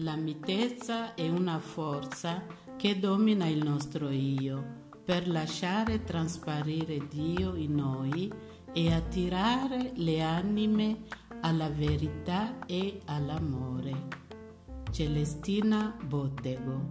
La mitezza è una forza che domina il nostro io per lasciare trasparire Dio in noi e attirare le anime alla verità e all'amore. Celestina Bottego